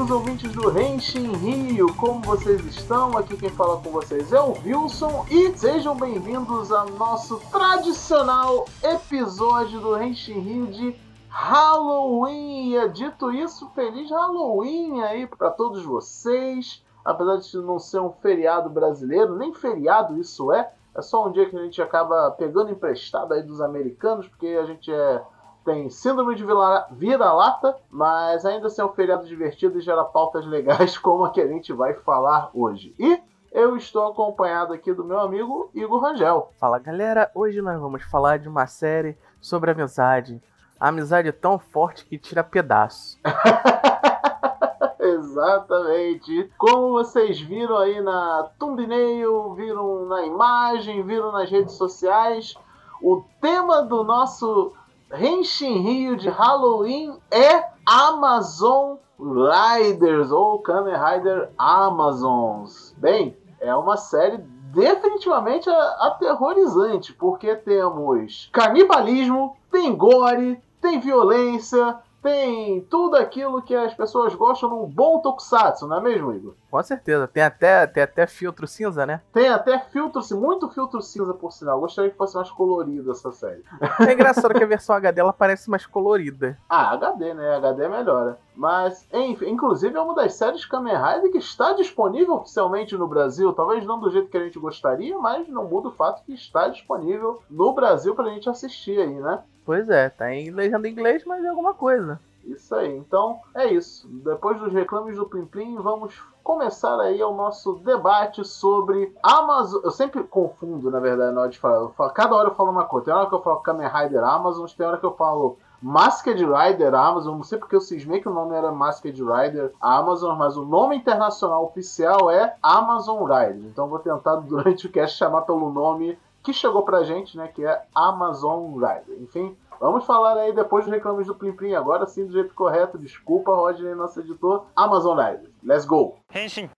amigos ouvintes do Renshin Rio, como vocês estão? Aqui quem fala com vocês é o Wilson e sejam bem-vindos ao nosso tradicional episódio do Renshin Rio de Halloween. E dito isso, feliz Halloween aí para todos vocês. Apesar de não ser um feriado brasileiro, nem feriado isso é, é só um dia que a gente acaba pegando emprestado aí dos americanos, porque a gente é tem síndrome de vira-lata, mas ainda assim é um feriado divertido e gera pautas legais como a que a gente vai falar hoje. E eu estou acompanhado aqui do meu amigo Igor Rangel. Fala galera, hoje nós vamos falar de uma série sobre amizade. A amizade tão forte que tira pedaço. Exatamente. Como vocês viram aí na thumbnail, viram na imagem, viram nas redes sociais, o tema do nosso Henshin Rio de Halloween é Amazon Riders ou Kamen Rider Amazons. Bem, é uma série definitivamente aterrorizante, porque temos canibalismo, tem gore, tem violência, tem tudo aquilo que as pessoas gostam num bom tokusatsu, não é mesmo, Igor? Com certeza. Tem até, tem até filtro cinza, né? Tem até filtro, muito filtro cinza, por sinal. Gostaria que fosse mais colorido essa série. É engraçado que a versão HD ela parece mais colorida. Ah, HD, né? HD melhora. Mas, enfim, inclusive é uma das séries Kamen Rider que está disponível oficialmente no Brasil. Talvez não do jeito que a gente gostaria, mas não muda o fato que está disponível no Brasil pra gente assistir aí, né? Pois é, tá em legenda em inglês, mas é alguma coisa. Isso aí. Então, é isso. Depois dos reclames do Plim Plim, vamos começar aí o nosso debate sobre Amazon. Eu sempre confundo, na verdade, na hora de falar. Falo... Cada hora eu falo uma coisa. Tem hora que eu falo Kamen Rider Amazon, tem hora que eu falo Masked Rider Amazon. Não sei porque eu cismei que o nome era Masked Rider Amazon, mas o nome internacional oficial é Amazon Rider. Então vou tentar durante o cast chamar pelo nome que chegou pra gente, né? Que é Amazon Rider. Enfim, vamos falar aí depois dos reclames do Plim Plim. Agora sim, do jeito correto. Desculpa, Rodney, nosso editor. Amazon Rider. Let's go! Henshin.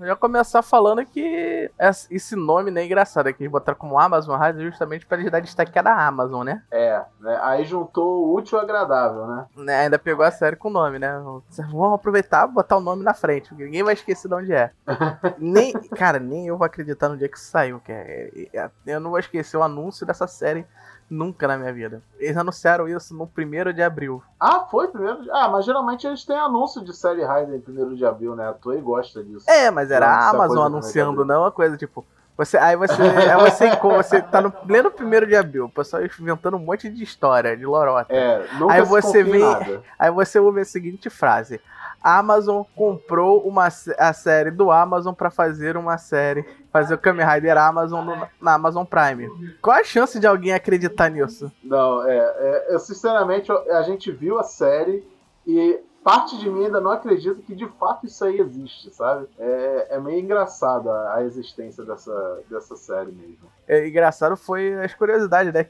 Ia começar falando que esse nome né, é engraçado, é que eles botaram como Amazon Rider justamente para eles dar destaque da Amazon, né? É, né? Aí juntou o útil ao agradável, né? né? Ainda pegou a série com o nome, né? Vamos aproveitar e botar o nome na frente, porque ninguém vai esquecer de onde é. nem, cara, nem eu vou acreditar no dia que saiu, que é, é, eu não vou esquecer o anúncio dessa série Nunca na minha vida. Eles anunciaram isso no 1 de abril. Ah, foi? Primeiro de... Ah, mas geralmente eles têm anúncio de série Rider em 1 de abril, né? A Toei gosta disso. É, mas era a Amazon anunciando, não uma coisa tipo. Você, aí você, aí você, você tá no pleno primeiro de abril, o pessoal inventando um monte de história, de lorota. É, nunca aí você vem, nada. aí você ouve a seguinte frase: Amazon comprou uma, a série do Amazon para fazer uma série, fazer o Kamen Rider Amazon no, na Amazon Prime. Qual a chance de alguém acreditar nisso? Não, é, é, sinceramente a gente viu a série e parte de mim ainda não acredita que de fato isso aí existe, sabe? É, é meio engraçado a, existência dessa, dessa série mesmo. É engraçado foi as curiosidades, né,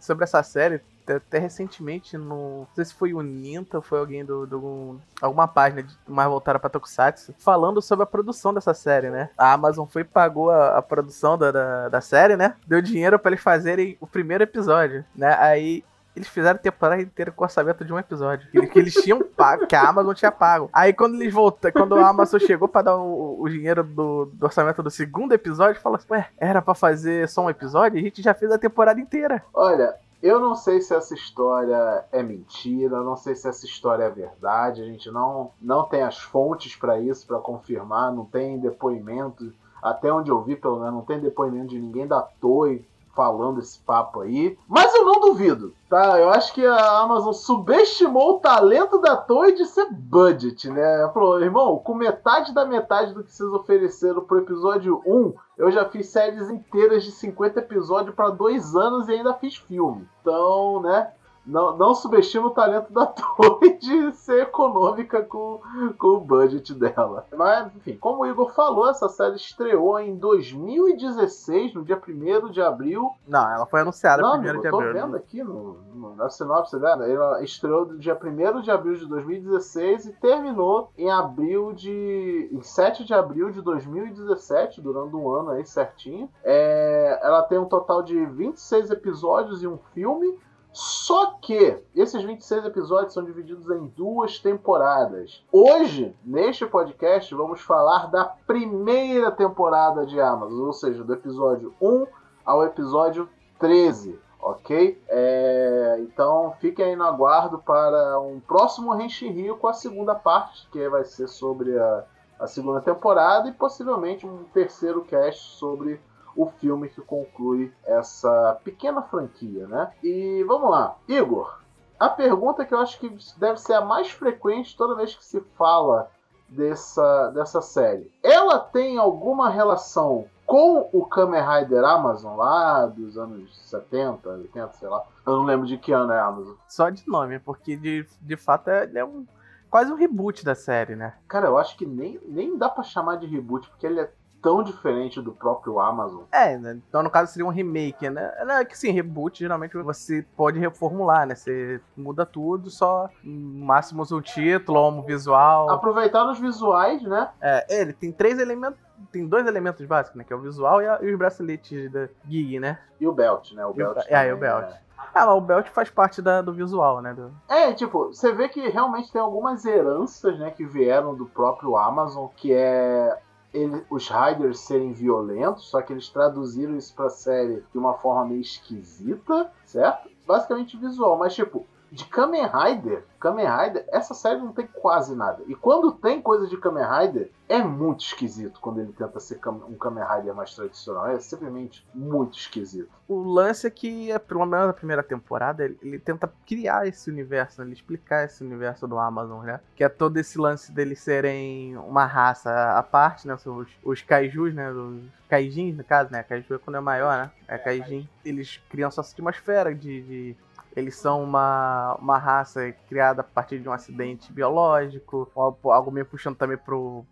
sobre essa série até recentemente, no, não sei se foi o Ninta foi alguém do, do alguma página de, mais voltada pra Tokusatsu, falando sobre a produção dessa série, né? A Amazon foi e pagou a, a produção da, da, da, série, né? Deu dinheiro para eles fazerem o primeiro episódio, né? Aí eles fizeram a temporada inteira com o orçamento de um episódio. Que, que eles tinham pago, que a Amazon tinha pago. Aí quando eles voltaram, quando a Amazon chegou para dar o, o dinheiro do, do, orçamento do segundo episódio, falou assim: Ué, era para fazer só um episódio? A gente já fez a temporada inteira. Olha, eu não sei se essa história é mentira, não sei se essa história é verdade. A gente não, não tem as fontes para isso, para confirmar, não tem depoimento. Até onde eu vi, pelo menos, não tem depoimento de ninguém da Toei falando esse papo aí. Mas eu não duvido, tá? Eu acho que a Amazon subestimou o talento da Toei de ser budget, né? Falou, irmão, com metade da metade do que vocês ofereceram pro episódio 1, eu já fiz séries inteiras de 50 episódios para dois anos e ainda fiz filme. Então, né? Não, não subestima o talento da Toei de ser econômica com, com o budget dela. Mas, enfim, como o Igor falou, essa série estreou em 2016, no dia 1 de abril. Não, ela foi anunciada no 1 de abril. Eu tô vendo né? aqui no, no, na sinopse dela. Ela estreou no dia 1 de abril de 2016 e terminou em abril de. em 7 de abril de 2017, durando um ano aí certinho. É, ela tem um total de 26 episódios e um filme Só que esses 26 episódios são divididos em duas temporadas. Hoje, neste podcast, vamos falar da primeira temporada de Amazon, ou seja, do episódio 1 ao episódio 13 ok? É, então fiquem aí no aguardo para um próximo Renshin Rio com a segunda parte, que vai ser sobre a, a segunda temporada e possivelmente um terceiro cast sobre o filme que conclui essa pequena franquia, né? E vamos lá, Igor. A pergunta que eu acho que deve ser a mais frequente toda vez que se fala dessa, dessa série. Ela tem alguma relação com o Kamen Rider Amazon lá dos anos 70, 80, sei lá. Eu não lembro de que ano é Amazon. Só de nome, porque de, de fato é, é um quase um reboot da série, né? Cara, eu acho que nem, nem dá para chamar de reboot, porque ele é tão diferente do próprio Amazon. É, né? então no caso seria um remake, né? É que sim, reboot geralmente você pode reformular, né? Você muda tudo, só máximo o título, o visual. Aproveitar os visuais, né? É, ele tem três elementos tem dois elementos básicos, né? Que é o visual e, a, e os braceletes da Gig, né? E o belt, né? O belt. E, é, o belt. É. Ah, mas o belt faz parte da, do visual, né? Do... É, tipo, você vê que realmente tem algumas heranças, né? Que vieram do próprio Amazon, que é ele, os Riders serem violentos, só que eles traduziram isso pra série de uma forma meio esquisita, certo? Basicamente visual, mas tipo, de Kamen Rider, Kamen Rider, essa série não tem quase nada. E quando tem coisa de Kamen Rider, é muito esquisito quando ele tenta ser um Kamen Rider mais tradicional. É simplesmente muito esquisito. O lance é que, é, pelo menos na primeira temporada, ele, ele tenta criar esse universo, né? ele explicar esse universo do Amazon, né? Que é todo esse lance deles serem uma raça à parte, né? Os, os kaijus, né? Os kaijins, no caso, né? Kaiju é quando é maior, né? É kaijin. Eles criam sua atmosfera de, de eles são uma, uma raça criada a partir de um acidente biológico, algo meio puxando também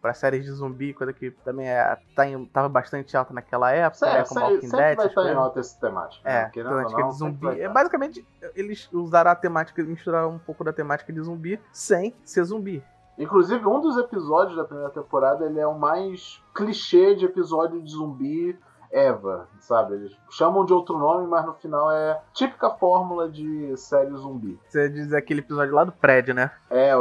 para séries de zumbi, coisa que também é, tá em, tava bastante alta naquela época, né, como Walking Dead. vai estar em alta essa temática. É, né? temática não, de zumbi. É, basicamente, eles usaram a temática, misturaram um pouco da temática de zumbi sem ser zumbi. Inclusive, um dos episódios da primeira temporada ele é o mais clichê de episódio de zumbi Eva, sabe? Eles chamam de outro nome, mas no final é típica fórmula de série zumbi. Você diz aquele episódio lá do prédio, né? É,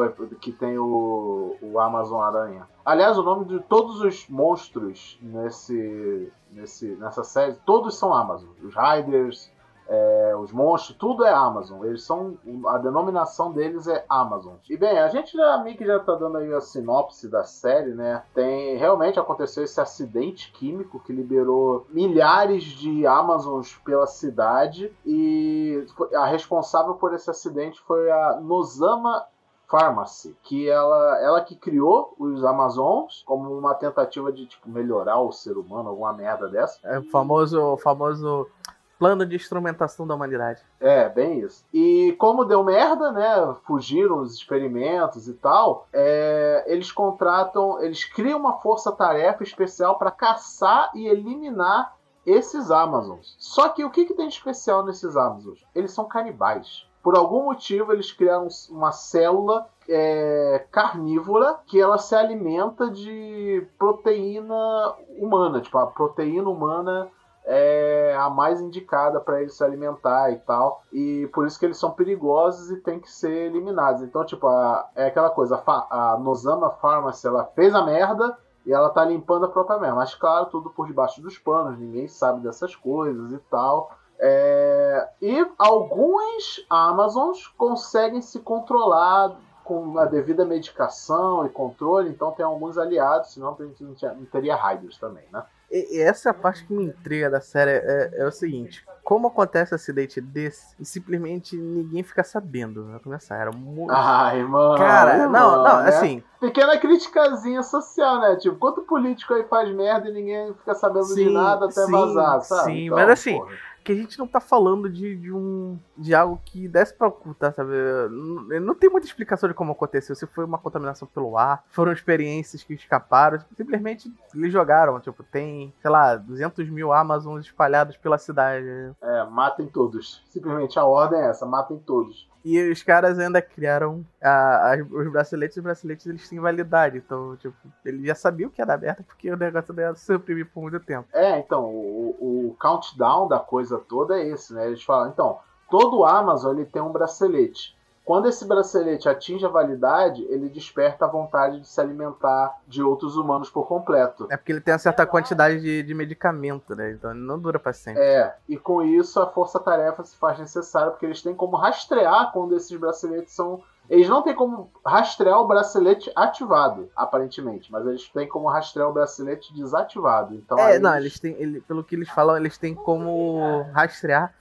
que tem o, o Amazon Aranha. Aliás, o nome de todos os monstros nesse, nesse, nessa série, todos são Amazon. Os Riders, é, os monstros, tudo é Amazon. Eles são. A denominação deles é Amazon. E bem, a gente já, a Mick já tá dando aí a sinopse da série, né? Tem. Realmente aconteceu esse acidente químico que liberou milhares de Amazons pela cidade. E a responsável por esse acidente foi a Nozama Pharmacy, que ela, ela que criou os Amazons como uma tentativa de tipo, melhorar o ser humano, alguma merda dessa. É o famoso, famoso plano de instrumentação da humanidade. É, bem isso. E como deu merda, né? Fugiram os experimentos e tal. É, eles contratam, eles criam uma força-tarefa especial para caçar e eliminar esses Amazons. Só que o que, que tem de especial nesses Amazons? Eles são canibais. Por algum motivo, eles criaram uma célula é, carnívora que ela se alimenta de proteína humana. Tipo, a proteína humana é a mais indicada para eles se alimentar e tal. E por isso que eles são perigosos e tem que ser eliminados. Então, tipo, a, é aquela coisa, a, a Nozama Pharmacy, ela fez a merda e ela tá limpando a própria merda. Mas, claro, tudo por debaixo dos panos, ninguém sabe dessas coisas e tal. É... E alguns Amazons conseguem se controlar com a devida medicação e controle, então tem alguns aliados, senão a gente não teria Riders também, né? E essa é a parte que me intriga da série é, é o seguinte: como acontece um acidente desse e simplesmente ninguém fica sabendo? Vai começar, era muito. Ai, mano. Cara, não, não, né? assim. Pequena criticazinha social, né? Tipo, quanto político aí faz merda e ninguém fica sabendo sim, de nada até sim, vazar, sabe? Sim, então, mas assim. Porra que a gente não tá falando de, de um de algo que desce pra ocultar, sabe? Não, não tem muita explicação de como aconteceu. Se foi uma contaminação pelo ar, foram experiências que escaparam, simplesmente eles jogaram. Tipo, tem, sei lá, 200 mil Amazons espalhados pela cidade. É, matem todos. Simplesmente a ordem é essa, matem todos. E os caras ainda criaram a, a, os braceletes, os braceletes eles têm validade. Então, tipo, ele já sabia o que era aberto porque o negócio dela se suprimir por muito tempo. É, então, o, o countdown da coisa toda é esse, né? Eles falam, então, todo Amazon ele tem um bracelete. Quando esse bracelete atinge a validade, ele desperta a vontade de se alimentar de outros humanos por completo. É porque ele tem uma certa quantidade de, de medicamento, né? Então ele não dura para sempre. É, e com isso a força-tarefa se faz necessária, porque eles têm como rastrear quando esses braceletes são eles não têm como rastrear o bracelete ativado, aparentemente, mas eles têm como rastrear o bracelete desativado. Então, é, não, eles têm, ele, pelo que eles falam, eles têm como rastrear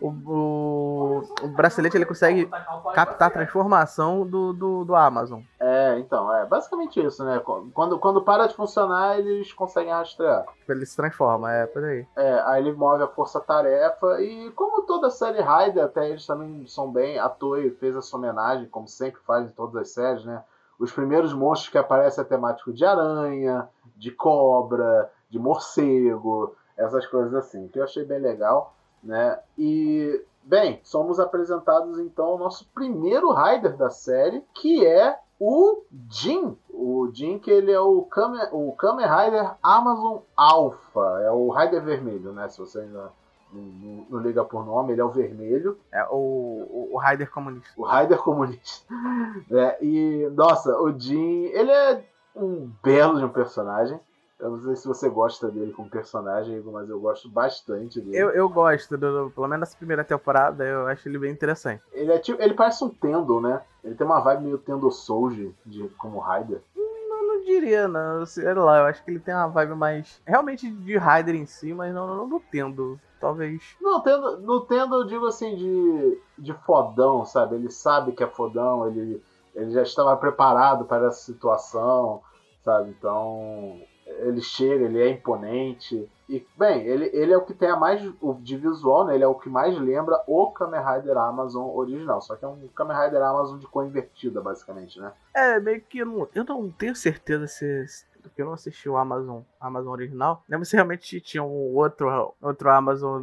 o, o, o, bracelete ele consegue captar a transformação do, do, do, Amazon. É, então, é basicamente isso, né? Quando, quando para de funcionar, eles conseguem rastrear. Ele se transforma, é por aí. É, aí ele move a força-tarefa e como toda série Raider, até eles também são bem. A Toei fez essa homenagem, como sempre faz em todas as séries, né? Os primeiros monstros que aparecem é temático de aranha, de cobra, de morcego, essas coisas assim, que eu achei bem legal. Né? E, bem, somos apresentados então ao nosso primeiro Rider da série, que é o Jin. O Jin, que ele é o Kamen, o Kamen Rider Amazon Alpha, é o Rider vermelho, né? Se você ainda não, não, liga por nome, ele é o vermelho. É o, o, Rider comunista. O Rider comunista. é, e, nossa, o Jin, ele é um belo de um personagem. Eu não sei se você gosta dele como personagem, mas eu gosto bastante dele. Eu, eu gosto, do, pelo menos nessa primeira temporada, eu acho ele bem interessante. Ele, é tipo, ele parece um Tendo, né? Ele tem uma vibe meio Tendo Souji de, como Raider. Não, não diria, não. Sei lá, eu acho que ele tem uma vibe mais. Realmente de Raider em si, mas não, não do Tendo. Talvez. Não, tendo, no Tendo eu digo assim, de, de fodão, sabe? Ele sabe que é fodão, ele, ele já estava preparado para essa situação, sabe? Então ele chega, ele é imponente. E, bem, ele, ele é o que tem a mais o, de visual, né? Ele é o que mais lembra o Kamen Rider Amazon original. Só que é um Kamen Rider Amazon de cor invertida, basicamente, né? É, meio que eu não, eu não tenho certeza se, porque eu não assisti o Amazon, Amazon original. Lembro se realmente tinha um outro, outro Amazon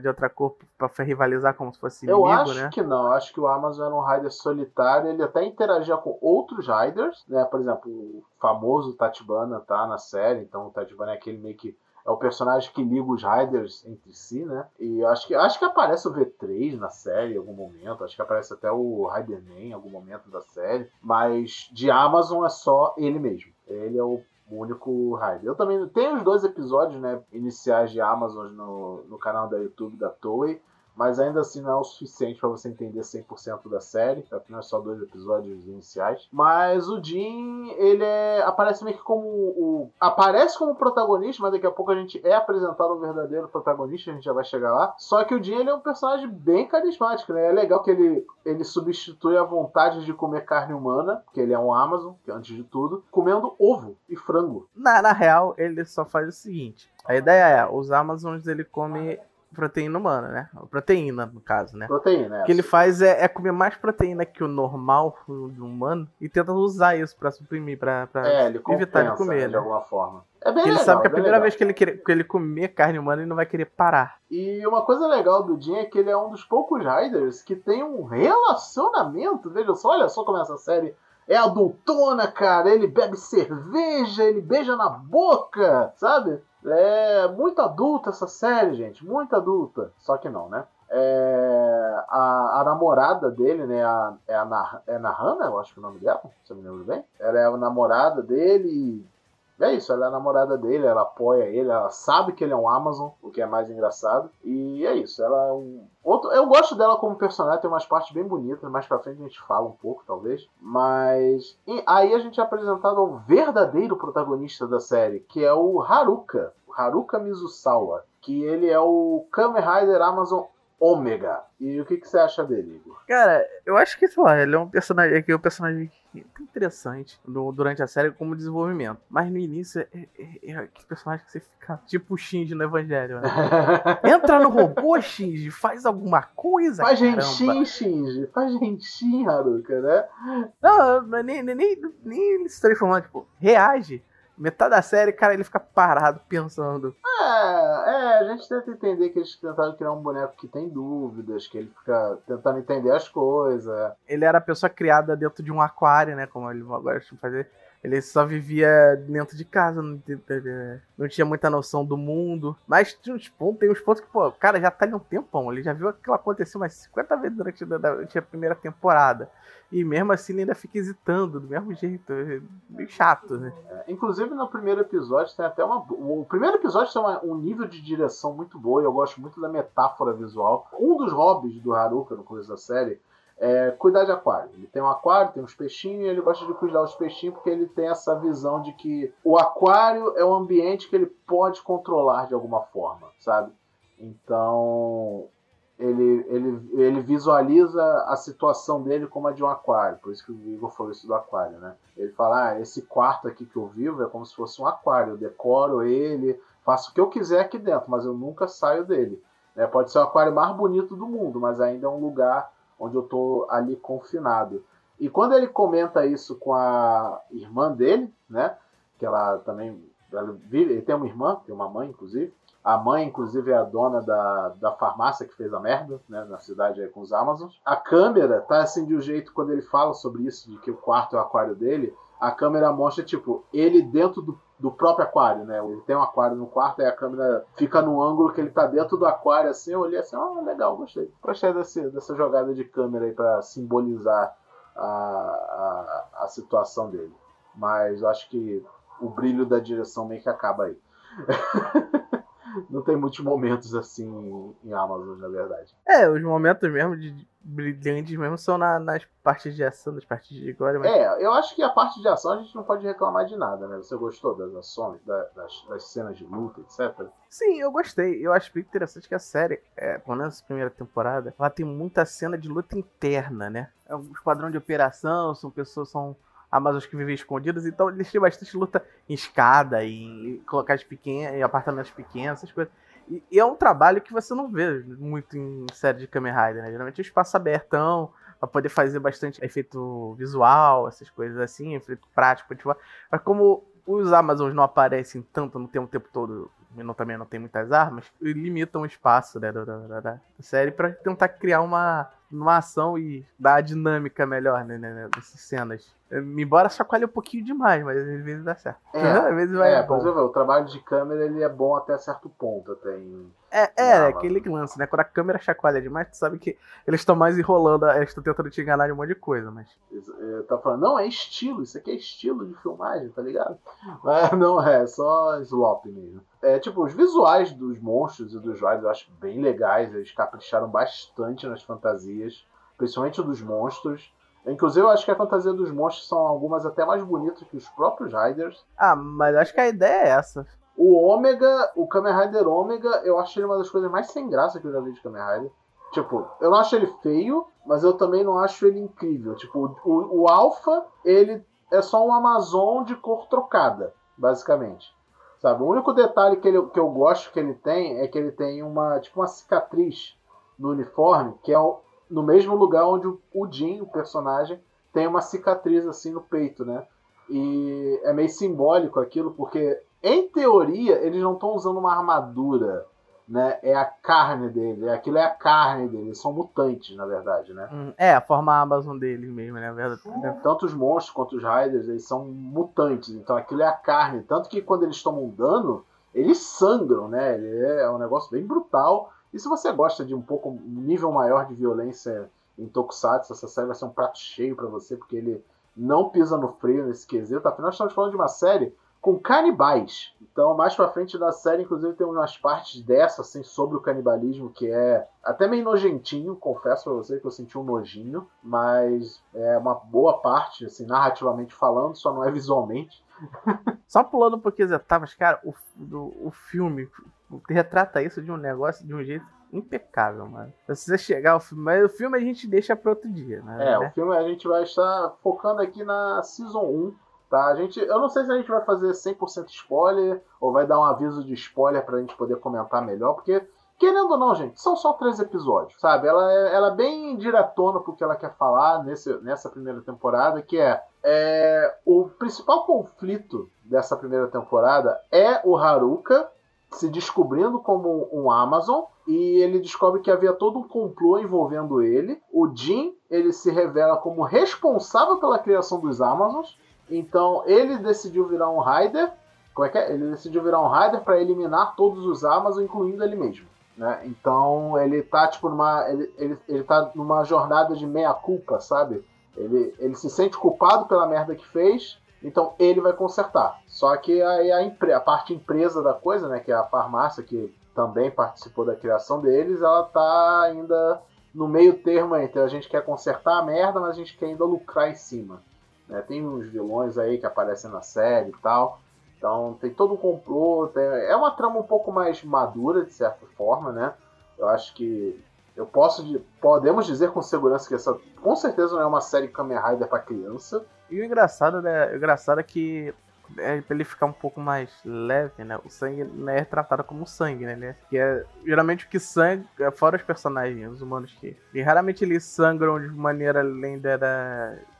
de outra cor pra rivalizar como se fosse eu inimigo, acho que não. Acho que o Amazon era um Rider solitário. Ele até interagia com outros Riders, né? Por exemplo, o famoso Tatibana tá na série. Então o Tatibana é aquele meio que é o personagem que liga os Riders entre si, né? E acho que, acho que aparece o V3 na série em algum momento. Acho que aparece até o Riderman em algum momento da série. Mas de Amazon é só ele mesmo. Ele é o o único raid. Eu também tenho os dois episódios né, iniciais de Amazon no, no canal da YouTube da Toei. Mas ainda assim não é o suficiente para você entender 100% da série, afinal é só dois episódios iniciais. Mas o Jin, ele é, aparece meio que como o aparece como protagonista, mas daqui a pouco a gente é apresentado o verdadeiro protagonista, a gente já vai chegar lá. Só que o Jin ele é um personagem bem carismático, né? É legal que ele ele substitui a vontade de comer carne humana, que ele é um Amazon, que antes de tudo, comendo ovo e frango. Na, na real, ele só faz o seguinte: a ideia é, os Amazons ele come proteína humana, né? Proteína, no caso, né? Proteína, é. O que ele faz é, é, comer mais proteína que o normal do humano e tenta usar isso pra suprimir, pra, pra é, ele evitar de comer, né? De alguma forma. É bem ele legal, sabe que a primeira legal. vez que ele, quer, que ele comer carne humana, ele não vai querer parar. E uma coisa legal do Jin é que ele é um dos poucos Riders que tem um relacionamento. Veja só, olha só como essa série é adultona, cara. Ele bebe cerveja, ele beija na boca, sabe? É muito adulta essa série, gente. Muito adulta. Só que não, né? É, a, a, namorada dele, né? A, é a Nah, é eu acho que é o nome dela, se eu me lembro bem. Ela é a namorada dele é isso, ela é a namorada dele, ela apoia ele, ela sabe que ele é um Amazon, o que é mais engraçado. E é isso, ela é um. Outro, eu gosto dela como personagem, tem umas partes bem bonitas, mais pra frente a gente fala um pouco, talvez. Mas. aí a gente é apresentado ao verdadeiro protagonista da série, que é o Haruka. Haruka Mizusawa. Que ele é o Kamen Rider Amazon Ômega. E o que, que você acha dele, Igor? Cara, eu acho que, sei lá, ele é um personagem que é um personagem interessante no, durante a série como desenvolvimento. Mas no início é, é, é aquele personagem que você fica tipo Shinji no Evangelho, né? Entra no robô, Shinji, faz alguma coisa. Faz gentin, Shinji. Faz gentin, Haruka, né? Não, nem, nem, nem, nem se transformando, tipo, reage. Metade da série, cara, ele fica parado pensando. É, é, a gente tenta entender que eles tentaram criar um boneco que tem dúvidas, que ele fica tentando entender as coisas. Ele era a pessoa criada dentro de um aquário, né? Como ele gosta de fazer. Ele só vivia dentro de casa, não, tinha muita noção do mundo. Mas tinha uns pontos, tem uns pontos que, pô, o cara já tá ali um tempão. Ele já viu aquilo acontecer umas 50 vezes durante, durante a primeira temporada. E mesmo assim ele ainda fica hesitando, do mesmo jeito. É meio chato, né? Inclusive no primeiro episódio tem até uma. O primeiro episódio tem uma, um nível de direção muito boa e eu gosto muito da metáfora visual. Um dos hobbies do Haruka no começo da série é cuidar de aquário. Ele tem um aquário, tem uns peixinhos e ele gosta de cuidar dos peixinhos porque ele tem essa visão de que o aquário é um ambiente que ele pode controlar de alguma forma, sabe? Então ele, ele, ele visualiza a situação dele como a de um aquário. Por isso que o Igor falou isso do aquário, né? Ele fala: ah, esse quarto aqui que eu vivo é como se fosse um aquário. Eu decoro ele, faço o que eu quiser aqui dentro, mas eu nunca saio dele. É, pode ser o aquário mais bonito do mundo, mas ainda é um lugar onde eu estou ali confinado. E quando ele comenta isso com a irmã dele, né, que ela também vive, ele tem uma irmã, tem uma mãe inclusive. A mãe, inclusive, é a dona da, da farmácia que fez a merda, né, na cidade aí com os Amazons. A câmera tá assim de um jeito quando ele fala sobre isso, de que o quarto é o aquário dele, a câmera mostra, tipo, ele dentro do do próprio aquário, né? Ele tem um aquário no quarto e a câmera fica no ângulo que ele tá dentro do aquário, assim. Eu olhei assim, ah, legal, gostei. Gostei desse, dessa jogada de câmera aí para simbolizar a, a, a situação dele. Mas eu acho que o brilho da direção meio que acaba aí. não tem muitos momentos assim em Amazon, na verdade. É, os momentos mesmo de brilhantes mesmo são na, nas partes de ação, nas partes de glória. Mas... É, eu acho que a parte de ação a gente não pode reclamar de nada, né? Você gostou das ações, da, das, das, cenas de luta, etc? Sim, eu gostei. Eu acho bem interessante que a série, é, pelo menos a primeira temporada, ela tem muita cena de luta interna, né? É um esquadrão de operação, são pessoas, são Amazonas que vivem escondidas, então eles têm bastante luta em escada, em pequenos, em apartamentos pequenos, essas coisas. E, e, é um trabalho que você não vê muito em série de Kamen Rider, né? Geralmente é um espaço abertão, pra poder fazer bastante efeito visual, essas coisas assim, efeito prático. Tipo, mas como os Amazons não aparecem tanto, tem o tempo todo, não, também não tem muitas armas, limitam o espaço né, da, da, da série para tentar criar uma, uma ação e dar a dinâmica melhor né, né, nessas cenas. Embora chacoalhe um pouquinho demais, mas às vezes dá certo. É, às vezes vai é, bom. O trabalho de câmera ele é bom até certo ponto. Até em, é, é, é aquele lance, né? Quando a câmera chacoalha demais, tu sabe que eles estão mais enrolando, eles estão tentando te enganar de um monte de coisa, mas. Tá falando, não, é estilo, isso aqui é estilo de filmagem, tá ligado? Mas não é, só slop mesmo. É, tipo, os visuais dos monstros e dos Riders eu acho bem legais, eles capricharam bastante nas fantasias, principalmente dos monstros. Inclusive, eu acho que a fantasia dos monstros são algumas até mais bonitas que os próprios Riders. Ah, mas acho que a ideia é essa. O Ômega, o Kamen Rider Ômega, eu acho ele uma das coisas mais sem graça que eu já vi de Kamen Rider. Tipo, eu não acho ele feio, mas eu também não acho ele incrível. Tipo, o, o Alpha, ele é só um Amazon de cor trocada, basicamente. Sabe? O único detalhe que, ele, que eu gosto que ele tem é que ele tem uma, tipo, uma cicatriz no uniforme, que é o, no mesmo lugar onde o Jin, o personagem, tem uma cicatriz assim no peito, né? E é meio simbólico aquilo, porque em teoria eles não estão usando uma armadura, né? É a carne dele, aquilo é a carne dele, eles são mutantes, na verdade, né? Hum, é, a forma Amazon deles mesmo, né? Verdade. Tanto os monstros quanto os Riders, eles são mutantes, então aquilo é a carne. Tanto que quando eles tomam dano, eles sangram, né? É um negócio bem brutal. E se você gosta de um pouco um nível maior de violência em Tokusatsu, essa série vai ser um prato cheio para você, porque ele não pisa no freio nesse quesito. Afinal, estamos falando de uma série com canibais. Então, mais pra frente da série, inclusive, tem umas partes dessa, assim, sobre o canibalismo, que é até meio nojentinho, confesso pra você que eu senti um nojinho, mas é uma boa parte, assim, narrativamente falando, só não é visualmente. Só pulando um pouquinho as etapas, cara, o, do, o filme retrata isso de um negócio, de um jeito impecável, mano. Precisa chegar ao filme, mas o filme a gente deixa para outro dia, né? É, o filme a gente vai estar focando aqui na Season 1, tá? A gente, eu não sei se a gente vai fazer 100% spoiler ou vai dar um aviso de spoiler pra gente poder comentar melhor, porque Querendo ou não, gente, são só três episódios, sabe? Ela é, ela é bem diretona pro que ela quer falar nesse, nessa primeira temporada, que é, é o principal conflito dessa primeira temporada é o Haruka se descobrindo como um Amazon e ele descobre que havia todo um complô envolvendo ele. O Jin, ele se revela como responsável pela criação dos Amazons Então ele decidiu virar um Raider. Como é que é? Ele decidiu virar um Raider para eliminar todos os Amazon, incluindo ele mesmo. Né? Então ele tá tipo numa. Ele, ele, ele tá numa jornada de meia-culpa, sabe? Ele, ele se sente culpado pela merda que fez, então ele vai consertar. Só que aí a, a, parte empresa da coisa, né? Que é a farmácia que também participou da criação deles, ela tá ainda no meio termo entre a gente quer consertar a merda, mas a gente quer ainda lucrar em cima. Né? Tem uns vilões aí que aparecem na série e tal. Então tem todo um complô. Tem... É uma trama um pouco mais madura, de certa forma, né? Eu acho que. Eu posso. Podemos dizer com segurança que essa com certeza não é uma série Kamen Rider pra criança. E o engraçado, né? O engraçado é que é pra ele ficar um pouco mais leve, né? O sangue não é tratado como sangue, né? Que é geralmente o que sangue, é fora os personagens, os humanos que. E raramente eles sangram de maneira além da,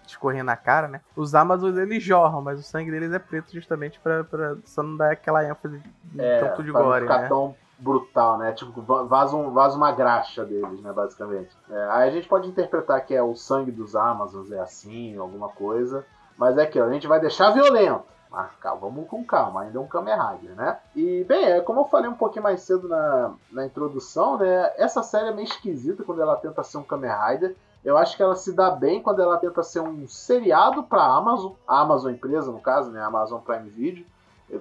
escorrer na cara, né? Os Amazons eles jorram, mas o sangue deles é preto justamente pra, pra só não dar aquela ênfase de é, tanto de gore, né? tão brutal, né? Tipo, vaza, um, vaza uma graxa deles, né? Basicamente. É, aí a gente pode interpretar que é o sangue dos Amazons é assim, alguma coisa. Mas é que a gente vai deixar violento. Mas calma, vamos com calma, ainda é um Kamen Rider, né? E, bem, é, como eu falei um pouquinho mais cedo na, na introdução, né? Essa série é meio esquisita quando ela tenta ser um Kamen Rider. Eu acho que ela se dá bem quando ela tenta ser um seriado para a Amazon, a Amazon empresa no caso, né, Amazon Prime Video.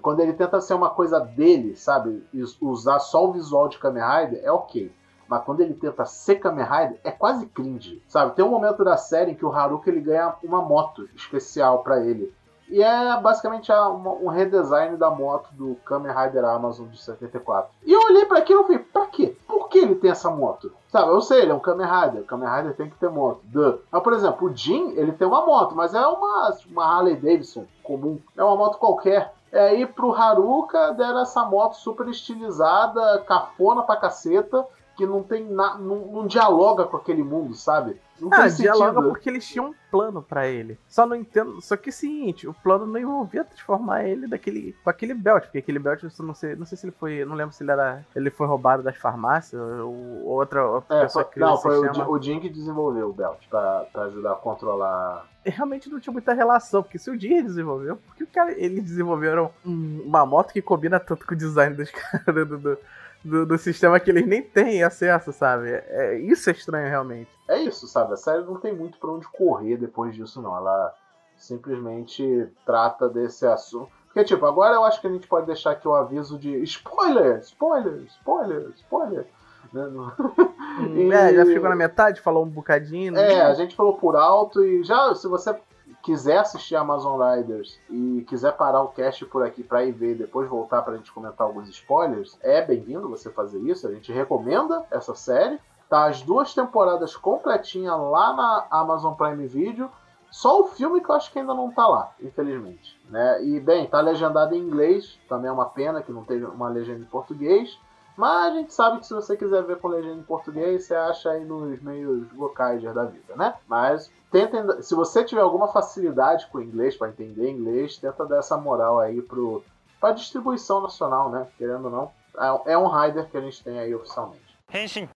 Quando ele tenta ser uma coisa dele, sabe, usar só o visual de Kamen Rider, é ok. Mas quando ele tenta ser Kamen Rider, é quase cringe, sabe? Tem um momento da série em que o Haruka ele ganha uma moto especial para ele. E é basicamente um redesign da moto do Kamen Rider Amazon de 74. E eu olhei para aquilo e falei, pra quê? Por que ele tem essa moto? Sabe, eu sei, ele é um Kamen Rider. Kamen Rider tem que ter moto. Duh. Mas, por exemplo, o Jin, ele tem uma moto, mas é uma, uma Harley Davidson comum. É uma moto qualquer. E aí pro Haruka deram essa moto super estilizada, cafona pra caceta, que não tem na, não, não dialoga com aquele mundo, sabe? Não ah, dialoga porque eles tinham um plano para ele. Só não entendo. Só que é o seguinte, o plano não envolvia transformar ele daquele. com aquele belt, porque aquele belt, eu não sei, não sei se ele foi. Não lembro se ele era. Ele foi roubado das farmácias ou outra, outra é, pessoa foi, Não, foi o, o Jin que desenvolveu o belt pra, pra ajudar a controlar. Realmente não tinha muita relação, porque se o Jin desenvolveu, porque o cara, eles desenvolveram uma moto que combina tanto com o design dos caras do, do do, do, sistema que eles nem têm acesso, sabe? É, isso é estranho realmente. É isso, sabe? A série não tem muito para onde correr depois disso, não. Ela simplesmente trata desse assunto. Porque, tipo, agora eu acho que a gente pode deixar aqui o aviso de spoiler, spoiler, spoiler, spoiler. Né? E... É, já ficou na metade, falou um bocadinho. Né? É, a gente falou por alto e já, se você quiser assistir Amazon Riders e quiser parar o cast por aqui para ir ver e depois voltar para a gente comentar alguns spoilers, é bem-vindo você fazer isso. A gente recomenda essa série. Tá as duas temporadas completinhas lá na Amazon Prime Video. Só o filme que eu acho que ainda não tá lá, infelizmente. Né? E bem, tá legendado em inglês, também é uma pena que não tenha uma legenda em português. Mas a gente sabe que se você quiser ver com legenda em português, você acha aí nos meios locais da vida, né? Mas tentem, se você tiver alguma facilidade com o inglês, para entender inglês, tenta dar essa moral aí pro, pra distribuição nacional, né? Querendo ou não. É, é um rider que a gente tem aí oficialmente. Henshin.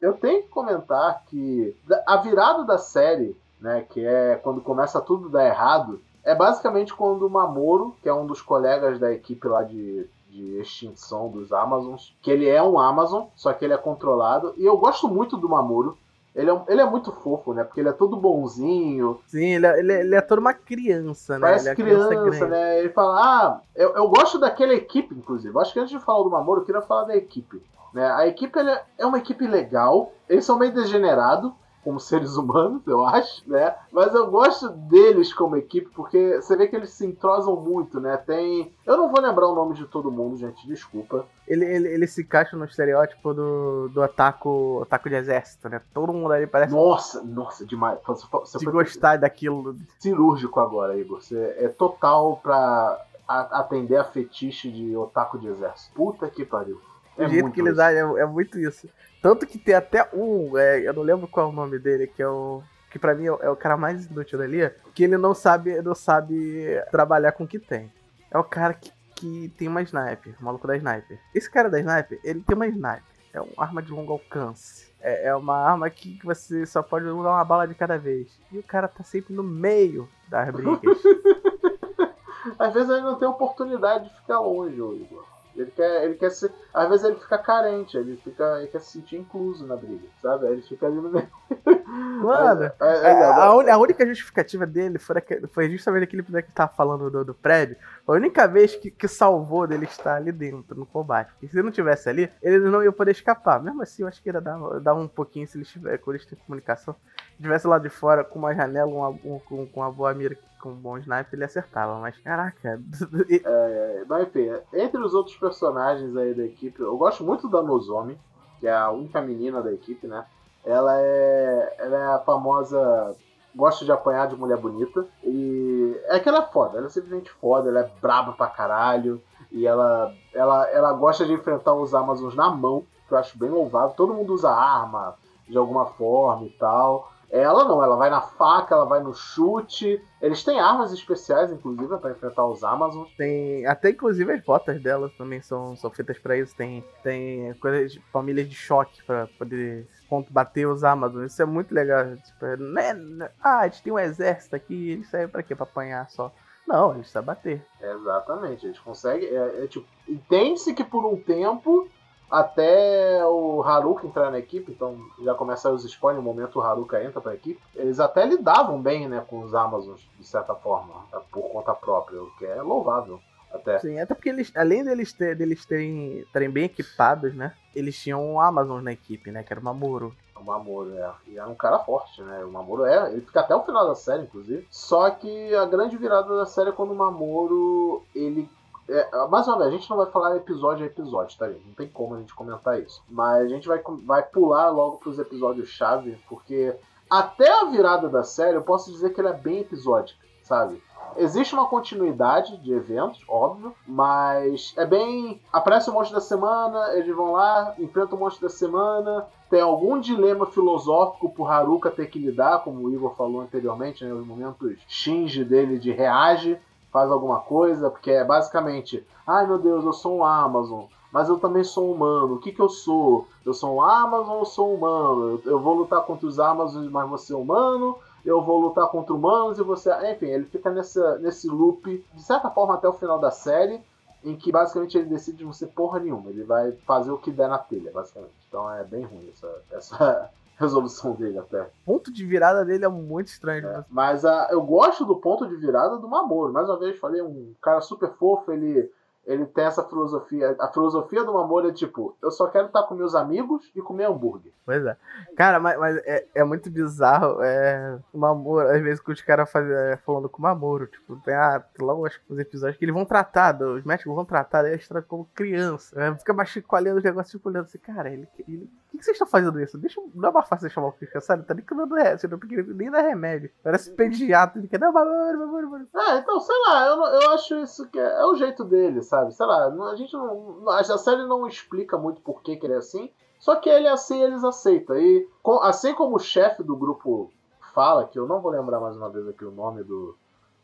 Eu tenho que comentar que a virada da série, né, que é quando começa tudo dar errado, é basicamente quando o Mamoro, que é um dos colegas da equipe lá de de extinção dos Amazons, que ele é um Amazon, só que ele é controlado. E eu gosto muito do Mamuro. Ele é, ele é muito fofo, né? Porque ele é todo bonzinho. Sim, ele é, ele é, ele é toda uma criança, né? Parece ele é criança, criança né? Ele fala, ah, eu, eu gosto daquela equipe, inclusive. Acho que antes de falar do Mamoro, eu queria falar da equipe. Né? A equipe é uma equipe legal. Eles são meio degenerados, como seres humanos, eu acho, né? Mas eu gosto deles como equipe porque você vê que eles se entrosam muito, né? Tem. Eu não vou lembrar o nome de todo mundo, gente, desculpa. Ele, ele, ele se encaixa no estereótipo do, do ataco, ataco de exército, né? Todo mundo ali parece. Nossa, nossa, demais. Você, você de foi gostar daquilo. Cirúrgico agora, Igor. Você é total pra atender a fetiche de otaku de exército. Puta que pariu. É o jeito que eles agem é, é muito isso. Tanto que tem até um, é, eu não lembro qual é o nome dele, que é o. Que pra mim é o, é cara mais inútil dali, que ele não sabe, não sabe trabalhar com o que tem. É o cara que, que tem uma sniper, o maluco da sniper. Esse cara da sniper, ele tem uma sniper. é uma arma de longo alcance. É, é uma arma que você só pode usar uma bala de cada vez. E o cara tá sempre no meio das brigas. Às vezes ele não tem oportunidade de ficar longe, Igor. Ele quer, ele quer ser. Às vezes ele fica carente, ele, fica, ele quer se sentir incluso na briga, sabe? Ele fica ali no meio. Mano, é, é, é, a, a, única justificativa dele foi, foi justamente aquele que tava falando do, do prédio. A única vez que, que salvou dele estar ali dentro, no combate. Porque se não tivesse ali, ele não ia poder escapar. Mesmo assim, eu acho que ia dar, dar um pouquinho se ele estiver com eles têm comunicação. Se tivesse lá de fora com uma janela, uma, um, com, com uma boa mira com um bom sniper ele acertava, mas caraca. é, mas enfim, entre os outros personagens aí da equipe, eu gosto muito da Nozomi, que é a única menina da equipe, né? Ela é, ela é a famosa. Gosta de apanhar de mulher bonita. E é que ela é foda, ela é simplesmente foda, ela é braba pra caralho. E ela, ela, ela gosta de enfrentar os Amazons na mão, que eu acho bem louvável. Todo mundo usa arma de alguma forma e tal. Ela não, ela vai na faca, ela vai no chute. Eles têm armas especiais, inclusive, para enfrentar os Amazons. Tem. Até inclusive as botas delas também são, são feitas para isso. Tem, tem coisas famílias de choque para poder bater os Amazons. Isso é muito legal. Tipo, né, né, ah, a gente tem um exército aqui, eles servem pra quê? Pra apanhar só. Não, eles sabem bater. Exatamente, eles conseguem. É, é, tipo, entende-se que por um tempo até o Haruka entrar na equipe, então já começaram os spoilers, no momento o Haruka entra pra equipe, eles até lidavam bem né, com os Amazons, de certa forma, por conta própria, o que é louvável. Até. Sim, até porque eles, além deles, ter, deles terem, terem bem equipados, né? Eles tinham um Amazon na equipe, né? Que era o Mamoro. O Mamoro, é. E era um cara forte, né? O Mamoro é. Ele fica até o final da série, inclusive. Só que a grande virada da série é quando o Mamoro ele é, mais uma vez, a gente não vai falar episódio a episódio, tá, gente? Não tem como a gente comentar isso. Mas a gente vai, vai pular logo pros episódios-chave, porque até a virada da série, eu posso dizer que ela é bem episódica, sabe? Existe uma continuidade de eventos, óbvio, mas é bem. Aparece o monstro da semana, eles vão lá, enfrentam o monstro da semana, tem algum dilema filosófico pro Haruka ter que lidar, como o Igor falou anteriormente, né? Os momentos Shinji dele de reage faz alguma coisa, porque é basicamente, ai meu Deus, eu sou um Amazon, mas eu também sou humano, o que que eu sou? Eu sou um Amazon ou sou humano? Eu, eu vou lutar contra os Amazons, mas você é humano? Eu vou lutar contra humanos e você. Enfim, ele fica nessa, nesse loop, de certa forma, até o final da série, em que basicamente ele decide não ser porra nenhuma. Ele vai fazer o que der na telha, basicamente. Então é bem ruim essa, essa, resolução dele até. O ponto de virada dele é muito estranho. É, mas a, eu gosto do ponto de virada do Mamoro. Mais uma vez, falei, um cara super fofo, ele ele tem essa filosofia. A filosofia do Mamoro é tipo, eu só quero estar com meus amigos e comer hambúrguer. Pois é. Cara, mas, mas é, é, muito bizarro. É, o Mamoro, às vezes que os caras é, falando com o Mamoro, tipo, tem ah, logo acho que os episódios que eles vão tratar, os médicos vão tratar a história como criança. É, fica machicolhando os negócios, tipo, olhando assim, cara, ele. ele por que vocês estão fazendo isso? Deixa, não é mais fácil deixar o ficar, sabe? Tá nem dando remédio, não nem remédio. Parece pediatra, ele quer, Mamoro. É, então, sei lá, eu, eu acho isso que é, é o jeito dele, sabe? Sei lá, a gente não. A série não explica muito por que, que ele é assim. Só que ele é assim, eles aceitam. E assim como o chefe do grupo fala, que eu não vou lembrar mais uma vez aqui o nome do,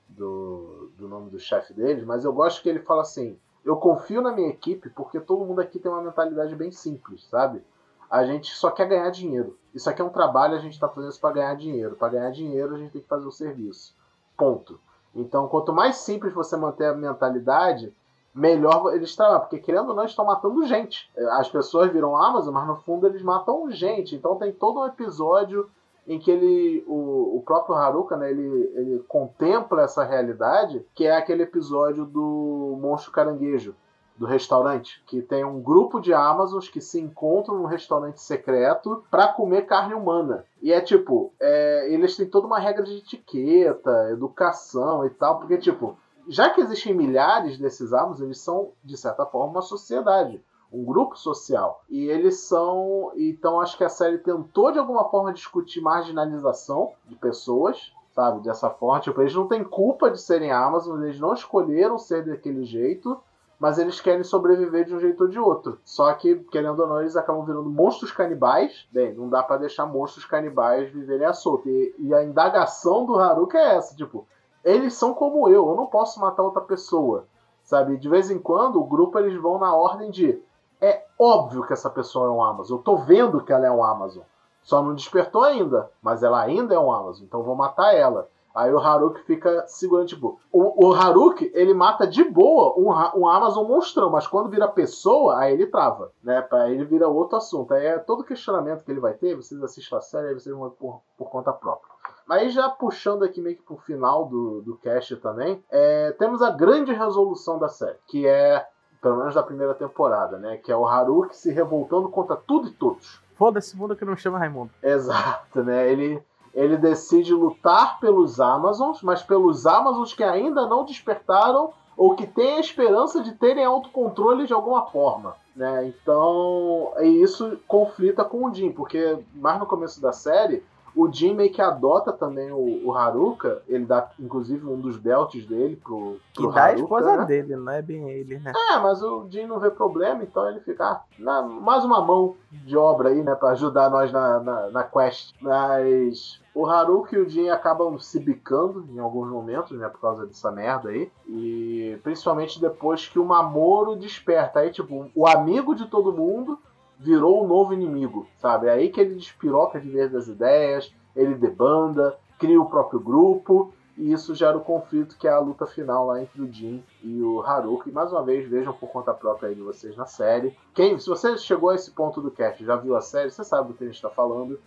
do, do nome do chefe deles, mas eu gosto que ele fala assim: eu confio na minha equipe porque todo mundo aqui tem uma mentalidade bem simples, sabe? A gente só quer ganhar dinheiro. Isso aqui é um trabalho, a gente está fazendo isso para ganhar dinheiro. Para ganhar dinheiro, a gente tem que fazer o serviço. Ponto. Então, quanto mais simples você manter a mentalidade, melhor eles trabalham. Porque querendo ou não, estão matando gente. As pessoas viram Amazon, mas no fundo eles matam gente. Então tem todo um episódio em que ele, o, o próprio Haruka, né, ele, ele contempla essa realidade, que é aquele episódio do monstro caranguejo do restaurante, que tem um grupo de Amazons que se encontram num restaurante secreto para comer carne humana. E é tipo, é, eles têm toda uma regra de etiqueta, educação e tal, porque tipo, já que existem milhares desses árvores, eles são, de certa forma, uma sociedade, um grupo social. E eles são. Então, acho que a série tentou, de alguma forma, discutir marginalização de pessoas, sabe? Dessa forma. Tipo, eles não têm culpa de serem Amazon, eles não escolheram ser daquele jeito. Mas eles querem sobreviver de um jeito ou de outro. Só que, querendo ou não, eles acabam virando monstros canibais. Bem, não dá para deixar monstros canibais viverem à solta. E, e a indagação do Haruka é essa: tipo, eles são como eu, eu não posso matar outra pessoa, sabe? De vez em quando o grupo eles vão na ordem de é óbvio que essa pessoa é um Amazon. Eu tô vendo que ela é um Amazon. Só não despertou ainda, mas ela ainda é um Amazon, então vou matar ela. Aí o Haruki fica segurando, tipo. O, o Haruki, ele mata de boa um, um Amazon monstrão, mas quando vira pessoa, aí ele trava, né? Pra ele vira outro assunto. Aí é todo questionamento que ele vai ter, vocês assistem a série, aí vocês vão por, por conta própria. Mas já puxando aqui meio que pro final do, do cast também, é, temos a grande resolução da série, que é, pelo menos da primeira temporada, né? Que é o Haruki se revoltando contra tudo e todos. Foda-se mundo que não chama Raimundo. Exato, né? Ele ele decide lutar pelos Amazons, mas pelos Amazons que ainda não despertaram ou que têm a esperança de terem autocontrole de alguma forma. Né? Então, isso conflita com o Jim, porque mais no começo da série, o Jim meio que adota também o, o Haruka, ele dá inclusive um dos belts dele pro, pro e dá Haruka, a esposa né? dele, não é bem ele, né? É, mas o Jim não vê problema, então ele fica ah, na, mais uma mão de obra aí, né, pra ajudar nós na, na, na quest. Mas o Haruka e o Jin acabam se bicando em alguns momentos, né, por causa dessa merda aí. E principalmente depois que o Mamoru desperta. Aí, tipo, o amigo de todo mundo virou o novo inimigo, sabe? É aí que ele despiroca de vez das ideias, ele debanda, cria o próprio grupo. E isso gera o conflito que é a luta final lá entre o Jin e o Haruka. E mais uma vez, vejam por conta própria aí de vocês na série. Quem, se você chegou a esse ponto do cast já viu a série, você sabe do que a gente está falando.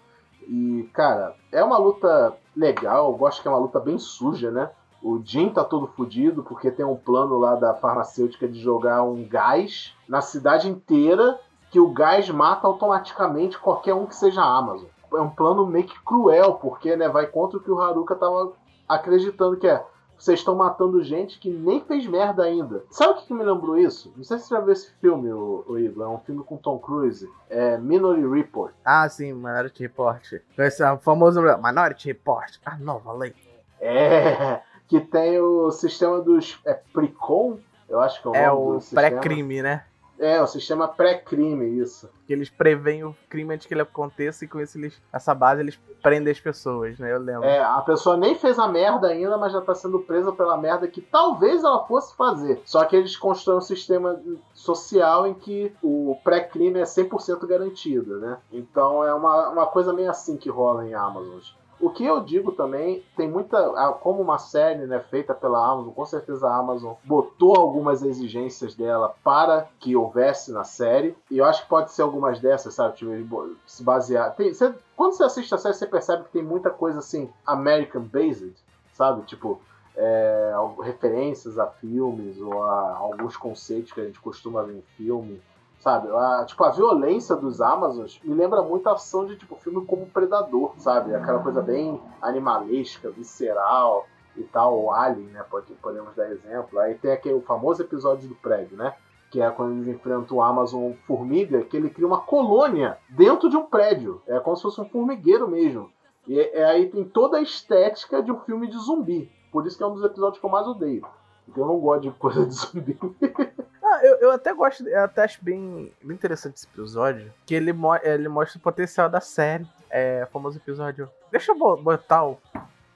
E, cara, é uma luta legal, eu gosto que é uma luta bem suja, né? O Jin tá todo fudido porque tem um plano lá da farmacêutica de jogar um gás na cidade inteira que o gás mata automaticamente qualquer um que seja Amazon. É um plano meio que cruel, porque né, vai contra o que o Haruka tava acreditando que é. Vocês estão matando gente que nem fez merda ainda. Sabe o que, me lembrou isso? Não sei se você já viu esse filme, o, o Igor. É um filme com Tom Cruise. É Minority Report. Ah, sim, Minority Report. Esse é o famoso Minority Report. A nova lei. É, que tem o sistema dos. É Precon? Eu acho que é o É o pré-crime, né? É, o sistema pré-crime, isso. Que eles preveem o crime antes que ele aconteça e com isso eles, essa base eles prendem as pessoas, né? Eu lembro. É, a pessoa nem fez a merda ainda, mas já tá sendo presa pela merda que talvez ela fosse fazer. Só que eles constroem um sistema social em que o pré-crime é 100% garantido, né? Então é uma, uma coisa meio assim que rola em Amazon. O que eu digo também, tem muita. Como uma série né, feita pela Amazon, com certeza a Amazon botou algumas exigências dela para que houvesse na série. E eu acho que pode ser algumas dessas, sabe? Tipo, se basear. Tem, você- quando você assiste a série, você percebe que tem muita coisa assim, American based, sabe? Tipo. é, referências a filmes ou a alguns conceitos que a gente costuma ver em filme, sabe? A, tipo, a violência dos Amazons me lembra muito a ação de tipo filme como Predador, sabe? Aquela coisa bem animalesca, visceral e tal, ou Alien, né? Pode, podemos dar exemplo. Aí tem aquele famoso episódio do prédio, né? Que é quando eles enfrentam o Amazon Formiga, que ele cria uma colônia dentro de um prédio. É como se fosse um formigueiro mesmo. E é, aí tem toda a estética de um filme de zumbi. Por isso que é um dos episódios que eu mais odeio. Porque eu não gosto de coisa de zumbi. Eu, eu até gosto, eu até acho bem, bem interessante esse episódio, que ele, mo- ele mostra o potencial da série. É, famoso episódio. Deixa eu bo- botar o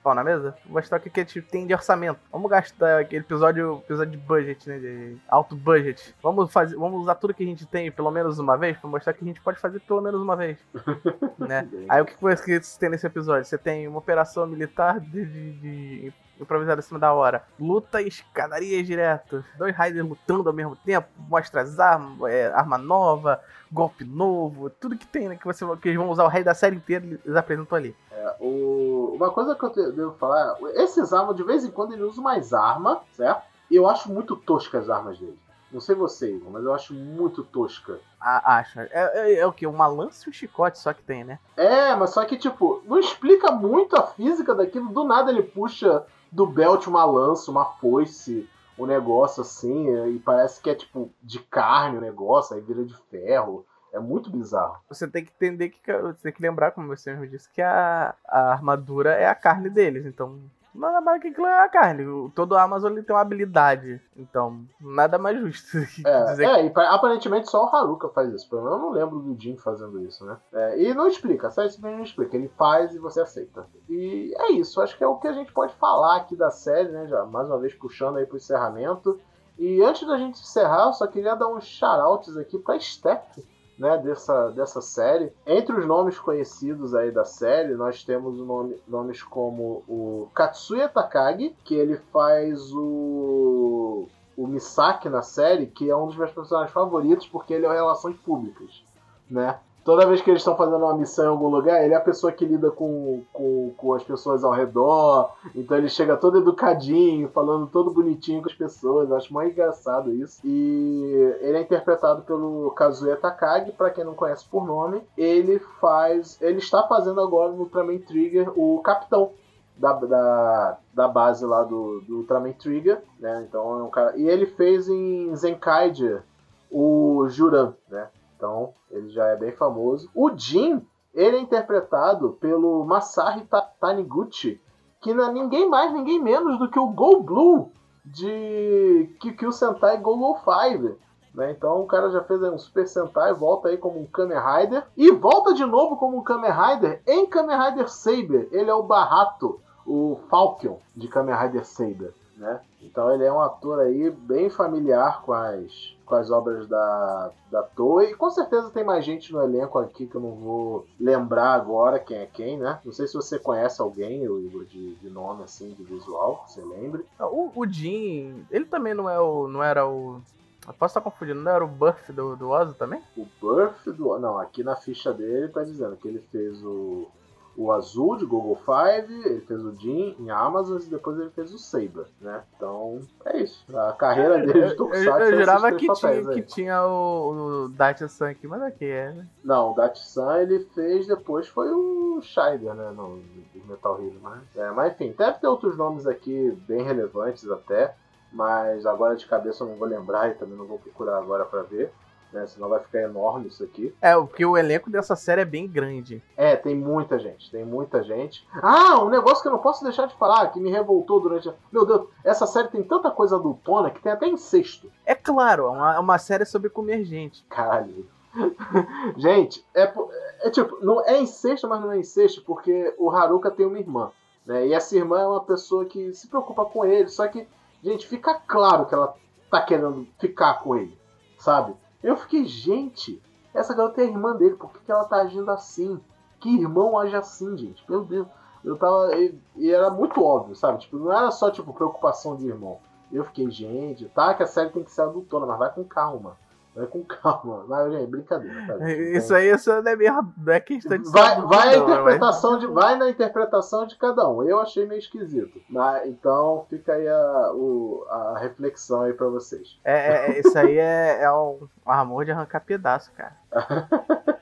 pau na mesa, mostrar o que, que a gente tem de orçamento. Vamos gastar aquele episódio, episódio de budget, né? De alto budget. Vamos fazer, vamos usar tudo que a gente tem pelo menos uma vez, pra mostrar que a gente pode fazer pelo menos uma vez. né? Aí o que que você tem nesse episódio? Você tem uma operação militar de, de- de improvisada em cima da hora. Luta e escadaria direto. Dois Raiders lutando ao mesmo tempo. Mostra as armas, é, arma nova, golpe novo. Tudo que tem, né? Que, você, que eles vão usar o rei da série inteira, eles apresentam ali. O- Uma coisa que eu te- devo falar, esses armas, de vez em quando, ele usa mais arma, certo? E eu acho muito tosca as armas dele. Não sei você, Igor, mas eu acho muito tosca. A, acho. É, é, é o que? Uma lança e um chicote só que tem, né? É, mas só que, tipo, não explica muito a física daquilo. Do nada ele puxa do belt uma lança, uma foice, um negócio assim, e parece que é, tipo, de carne o negócio, aí vira de ferro. É muito bizarro. Você tem que entender que. Você tem que lembrar, como você mesmo disse, que a, a armadura é a carne deles. Então. Nada mais que aquilo é a carne. O- Todo Amazon ele tem uma habilidade. Então, nada mais justo É, dizer é, e pa- aparentemente só o Haruka faz isso. Pelo menos eu não lembro do Jin fazendo isso, né? É, e não explica, a série simplesmente não explica. Ele faz e você aceita. E é isso, acho que é o que a gente pode falar aqui da série, né? Já mais uma vez puxando aí pro encerramento. E antes da gente encerrar, eu só queria dar uns shoutouts aqui pra Steph, né, dessa, dessa série. Entre os nomes conhecidos aí da série, nós temos nome, nomes como o Katsuya Takagi, que ele faz o, o Misaki na série, que é um dos meus personagens favoritos, porque ele é Relações Públicas, né? Toda vez que eles estão fazendo uma missão em algum lugar, ele é a pessoa que lida com, com, com as pessoas ao redor. Então ele chega todo educadinho, falando todo bonitinho com as pessoas. Eu acho mais engraçado isso. E ele é interpretado pelo Kazuya Takagi, para quem não conhece por nome. Ele faz. Ele está fazendo agora no Ultraman Trigger o capitão da, da, da, base lá do, do Ultraman Trigger, né? Então é um cara. E ele fez em Zenkaiger o Juran, né? Então, ele já é bem famoso. O Jin, ele é interpretado pelo Masahi Taniguchi, que não é ninguém mais, ninguém menos do que o Go Blue de Kyukyu Sentai Go Go 5. Né? Então o cara já fez um Super Sentai, volta aí como um Kamen Rider e volta de novo como um Kamen Rider em Kamen Rider Saber. Ele é o Barato, o Falcon de Kamen Rider Saber. Né? Então ele é um ator aí bem familiar com as, com as obras da, da Toei. E com certeza tem mais gente no elenco aqui que eu não vou lembrar agora quem é quem, né? Não sei se você conhece alguém, o Igor, de, de nome assim, de visual, você lembre. Ah, o, o Jim, ele também não, é o, não era o. Eu posso estar confundindo, não era o Buff do, do Ozo também? O Buff do. Não, aqui na ficha dele tá dizendo que ele fez o o Azul de Google Five, ele fez o Jin em Amazon e depois ele fez o Saber, né? Então, é isso. A carreira dele de Tokusatsu Eu, eu, eu jurava que tinha, que tinha o, o Daichi-san aqui, mas aqui é, né? Não, o Daichi-san ele fez depois foi o Scheider, né? No, no Metal Hero, mas... É, mas enfim, deve ter outros nomes aqui bem relevantes até, mas agora de cabeça eu não vou lembrar e também não vou procurar agora para ver né? Senão vai ficar enorme isso aqui. É, porque o elenco dessa série é bem grande. É, tem muita gente, tem muita gente. Ah, um negócio que eu não posso deixar de falar, que me revoltou durante. A... Meu Deus, essa série tem tanta coisa adultona que tem até incesto. É claro, é uma, é uma série sobre comer gente. Caralho. gente, é, é tipo, não é incesto, mas não é incesto, porque o Haruka tem uma irmã. Né? E essa irmã é uma pessoa que se preocupa com ele, só que, gente, fica claro que ela tá querendo ficar com ele, sabe? Eu fiquei, gente, essa garota é a irmã dele, por que, que ela tá agindo assim? Que irmão age assim, gente? Meu Deus. Eu tava. E, e, era muito óbvio, sabe? Tipo, não era só, tipo, preocupação de irmão. Eu fiquei, gente, tá que a série tem que ser adultona, mas vai com calma. Vai com calma. Vai, gente, brincadeira. Tá? Isso aí isso não é, meio, não é questão de vai, vai, a interpretação mas... de, vai na interpretação de cada um. Eu achei meio esquisito. Mas, então fica aí a, o, a reflexão aí pra vocês. É, é, é isso aí é, é um amor de arrancar pedaço, cara.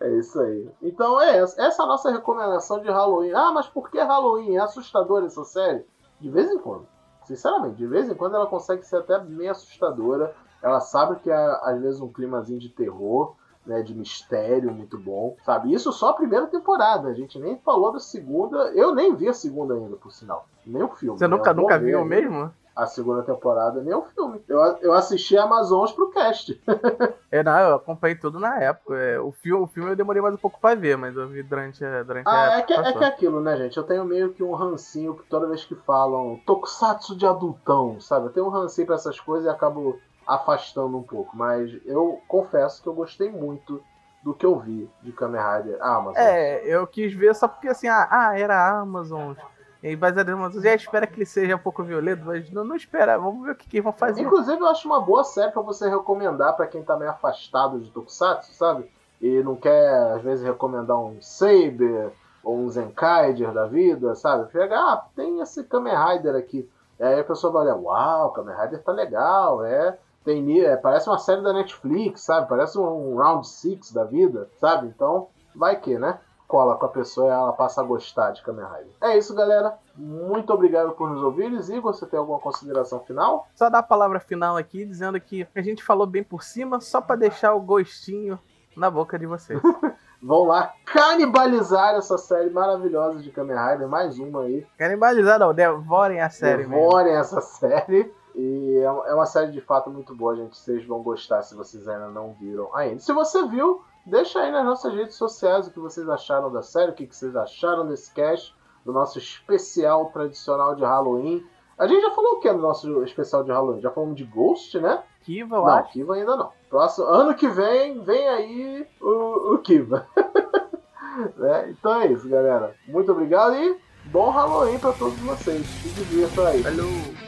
É isso aí. Então é essa, essa é a nossa recomendação de Halloween. Ah, mas por que Halloween? É assustadora essa série? De vez em quando. Sinceramente, de vez em quando ela consegue ser até meio assustadora. Ela sabe que é, às vezes, um climazinho de terror, né, de mistério muito bom, sabe? Isso só a primeira temporada, a gente nem falou da segunda. Eu nem vi a segunda ainda, por sinal. Nem o filme. Você nunca, nunca viu mesmo? a segunda temporada, nem o filme. Eu, eu assisti Amazons pro cast. é, não, eu acompanhei tudo na época. É, o, filme, o filme eu demorei mais um pouco pra ver, mas eu vi durante, durante ah, a época. É que, é que é aquilo, né, gente? Eu tenho meio que um rancinho que toda vez que falam tokusatsu de adultão, sabe? Eu tenho um rancinho pra essas coisas e acabo afastando um pouco. Mas eu confesso que eu gostei muito do que eu vi de Kamen Rider Amazon. É, eu quis ver só porque assim, ah, ah era Amazon e baseado em já espera que ele seja um pouco violento, mas não, não espera. Vamos ver o que, que vão fazer. Inclusive, eu acho uma boa série para você recomendar para quem tá meio afastado de Tokusatsu, sabe? E não quer, às vezes, recomendar um Saber ou um Zenkaiger da vida, sabe? Pega, ah, tem esse Kamen Rider aqui. E aí a pessoa vai olhar, uau, Kamen Rider tá legal, é. Tem, é, parece uma série da Netflix, sabe? Parece um Round Six da vida, sabe? Então, vai que, né? cola com a pessoa e ela passa a gostar de Kamen Rider. É isso, galera. Muito obrigado por nos ouvires. E você tem alguma consideração final? Só dar a palavra final aqui, dizendo que a gente falou bem por cima, só para deixar o gostinho na boca de vocês. Vão lá canibalizar essa série maravilhosa de Kamen Rider, mais uma aí. Canibalizar não, devorem a série Devorem mesmo. essa série. E é, é uma série de fato muito boa, gente. Vocês vão gostar se vocês ainda não viram ainda. Se você viu, Deixa aí nas nossas redes sociais o que vocês acharam da série, o que vocês acharam desse cast, do nosso especial tradicional de Halloween. A gente já falou o que no nosso especial de Halloween? Já falamos de Ghost, né? Kiva, eu não, acho. Kiva ainda não. Próximo, ano que vem, vem aí o, o Kiva. né? Então é isso, galera. Muito obrigado e bom Halloween pra todos vocês. Se divirtam aí. Falou!